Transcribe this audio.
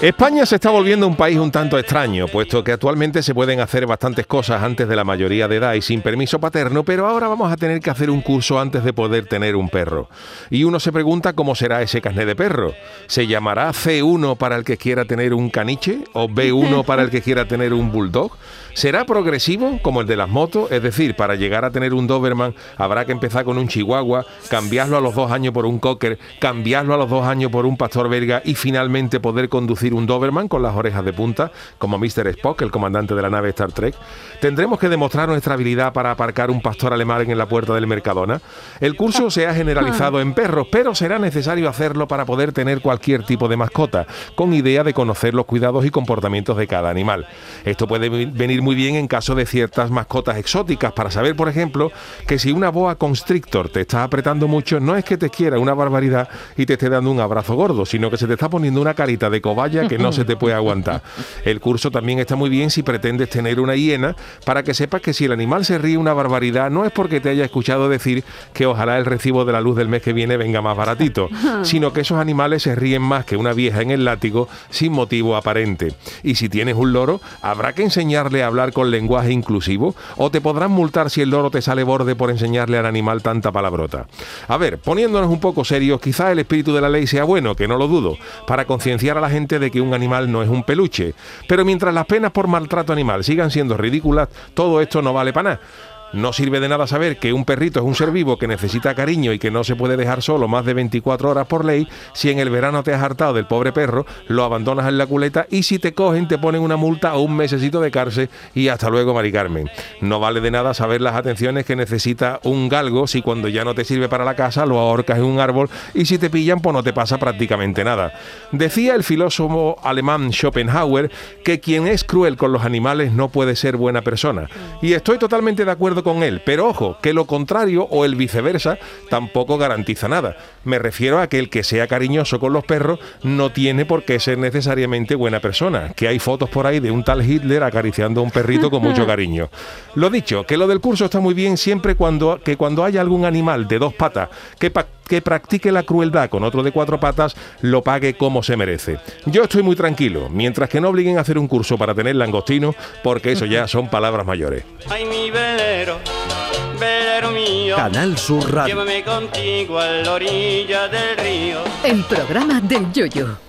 España se está volviendo un país un tanto extraño, puesto que actualmente se pueden hacer bastantes cosas antes de la mayoría de edad y sin permiso paterno, pero ahora vamos a tener que hacer un curso antes de poder tener un perro. Y uno se pregunta cómo será ese carnet de perro. ¿Se llamará C1 para el que quiera tener un caniche o B1 para el que quiera tener un bulldog? ¿Será progresivo como el de las motos? Es decir, para llegar a tener un Doberman habrá que empezar con un Chihuahua, cambiarlo a los dos años por un Cocker, cambiarlo a los dos años por un Pastor Belga y finalmente poder conducir un Doberman con las orejas de punta, como Mr. Spock, el comandante de la nave Star Trek. ¿Tendremos que demostrar nuestra habilidad para aparcar un pastor alemán en la puerta del Mercadona? El curso se ha generalizado en perros, pero será necesario hacerlo para poder tener cualquier tipo de mascota, con idea de conocer los cuidados y comportamientos de cada animal. Esto puede venir muy bien en caso de ciertas mascotas exóticas, para saber, por ejemplo, que si una boa constrictor te está apretando mucho, no es que te quiera una barbaridad y te esté dando un abrazo gordo, sino que se te está poniendo una carita de cobaya que no se te puede aguantar. El curso también está muy bien si pretendes tener una hiena, para que sepas que si el animal se ríe una barbaridad, no es porque te haya escuchado decir que ojalá el recibo de la luz del mes que viene venga más baratito, sino que esos animales se ríen más que una vieja en el látigo sin motivo aparente. Y si tienes un loro, habrá que enseñarle a hablar con lenguaje inclusivo o te podrán multar si el loro te sale borde por enseñarle al animal tanta palabrota. A ver, poniéndonos un poco serios, quizá el espíritu de la ley sea bueno, que no lo dudo, para concienciar a la gente de que un animal no es un peluche. Pero mientras las penas por maltrato animal sigan siendo ridículas, todo esto no vale para nada. No sirve de nada saber que un perrito es un ser vivo que necesita cariño y que no se puede dejar solo más de 24 horas por ley si en el verano te has hartado del pobre perro, lo abandonas en la culeta y si te cogen te ponen una multa o un mesecito de cárcel y hasta luego, Mari Carmen. No vale de nada saber las atenciones que necesita un galgo si cuando ya no te sirve para la casa lo ahorcas en un árbol y si te pillan pues no te pasa prácticamente nada. Decía el filósofo alemán Schopenhauer que quien es cruel con los animales no puede ser buena persona. Y estoy totalmente de acuerdo con él, pero ojo, que lo contrario o el viceversa tampoco garantiza nada. Me refiero a que el que sea cariñoso con los perros no tiene por qué ser necesariamente buena persona, que hay fotos por ahí de un tal Hitler acariciando a un perrito con mucho cariño. Lo dicho, que lo del curso está muy bien siempre cuando que cuando haya algún animal de dos patas que que practique la crueldad con otro de cuatro patas lo pague como se merece. Yo estoy muy tranquilo, mientras que no obliguen a hacer un curso para tener langostino, porque eso ya son palabras mayores. Ay, mi velero, velero mío. Canal Sur Radio. Llévame contigo a la orilla del río. El programa del Yoyo.